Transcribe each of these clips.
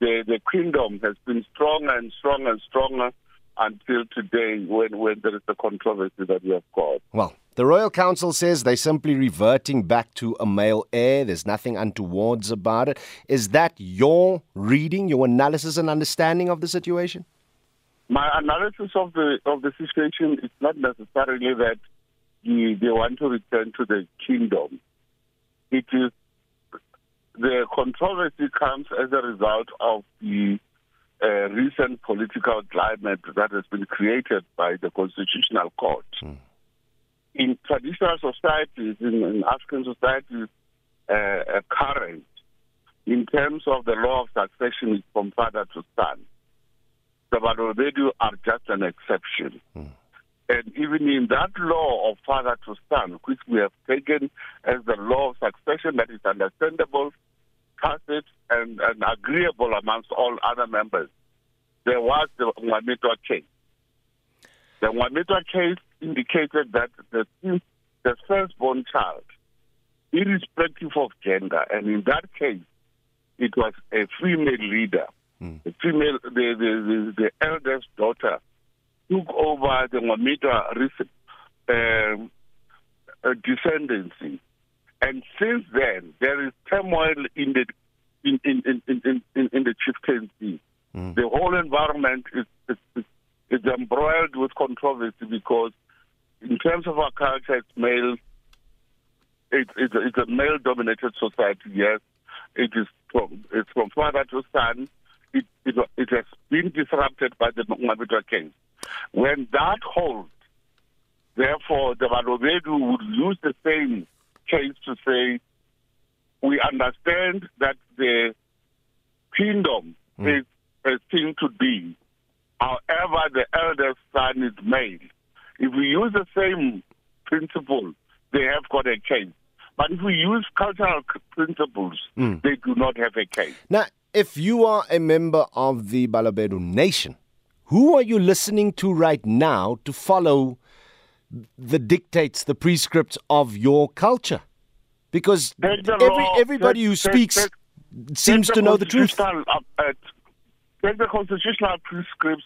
the, the kingdom has been stronger and stronger and stronger until today when, when there is a controversy that we have got. Well, the Royal Council says they're simply reverting back to a male heir. There's nothing untowards about it. Is that your reading, your analysis and understanding of the situation? My analysis of the of the situation is not necessarily that the, they want to return to the kingdom. It is the controversy comes as a result of the uh, recent political climate that has been created by the Constitutional Court. Mm. In traditional societies, in, in African societies, uh, current, in terms of the law of succession is from father to son, the Balobedu are just an exception. Mm. And even in that law of father to son, which we have taken as the law of succession that is understandable, and, and agreeable amongst all other members, there was the Ngwamitwa case. The Ngwamitwa case indicated that the, the firstborn child, irrespective of gender, and in that case, it was a female leader, mm. the female, the, the, the, the eldest daughter took over the Ngwamitwa um, uh, descendancy. And since then, there is turmoil in the in in in in, in, in the chieftaincy. Mm. The whole environment is, is, is embroiled with controversy because, in terms of our culture, it's male. It, it's, a, it's a male-dominated society. Yes, it is from it's from father to son. It, it, it has been disrupted by the Ngwamitwa King. When that holds, therefore, the Balobedu would use the same case to say, we understand that the kingdom mm. is a thing to be. However, the eldest son is male. If we use the same principle, they have got a case. But if we use cultural principles, mm. they do not have a case. Now, if you are a member of the Balobedu Nation, who are you listening to right now to follow the dictates, the prescripts of your culture? Because every, everybody who speaks seems to know the truth. Uh, take the constitutional prescripts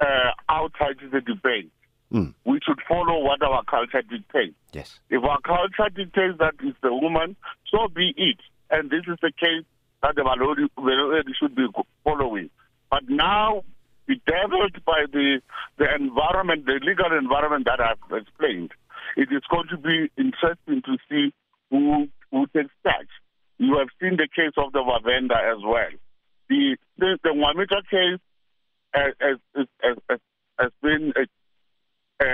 uh, outside the debate. Mm. We should follow what our culture dictates. Yes. If our culture dictates that it's the woman, so be it. And this is the case that the Malodi should be following. But now bedeviled by the the environment, the legal environment that I've explained. It is going to be interesting to see who who takes charge. You have seen the case of the Vhavenda as well. The the, the Ngwamitwa case uh, has, has, has, has been a, a,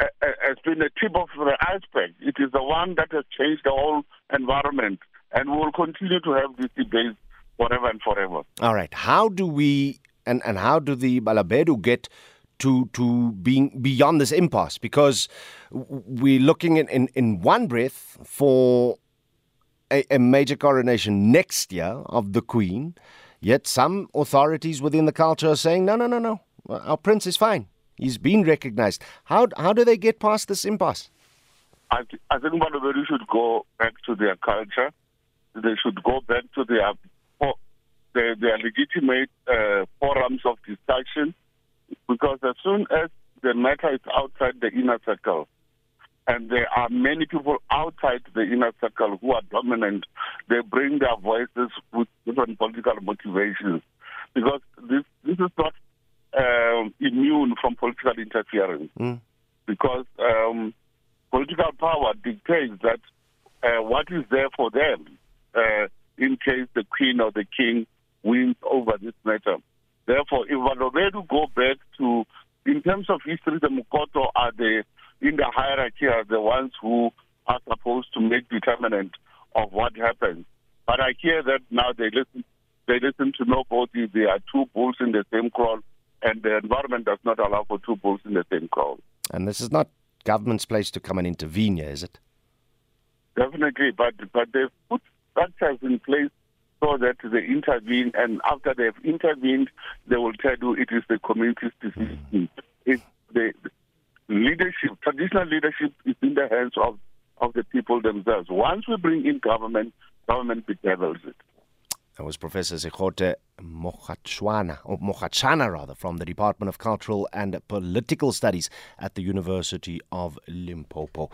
a, has been a tip of the iceberg. It is the one that has changed the whole environment, and we will continue to have this debate forever and forever. All right. How do we and, and how do the Balobedu get to to being beyond this impasse? Because we're looking in, in, in one breath for a, a major coronation next year of the Queen, yet some authorities within the culture are saying, no, no, no, no, our prince is fine. He's been recognized. How, how do they get past this impasse? I, I think should go back to their culture. They should go back to their the, the legitimate uh, forums of discussion because as soon as the matter is outside the inner circle, and there are many people outside the inner circle who are dominant, they bring their voices with different political motivations. Because this, this is not uh, immune from political interference. Mm. Because um, political power dictates that uh, what is there for them uh, in case the queen or the king wins over this matter. Therefore, if Balobedu go back to, in terms of history, the Mukoto are the, in the hierarchy, are the ones who are supposed to make determinant of what happens. But I hear that now they listen, they listen to nobody. There are two bulls in the same kraal, and the environment does not allow for two bulls in the same kraal. And this is not government's place to come and intervene here, is it? Definitely, but but they've put structures in place so that they intervene, and after they have intervened, they will tell you it is the community's decision. Mm-hmm. It's the leadership, traditional leadership is in the hands of, of the people themselves. Once we bring in government, government bedevils it. That was Professor Sekgothe Mokgatshwana, or Mokgatshana rather, from the Department of Cultural and Political Studies at the University of Limpopo.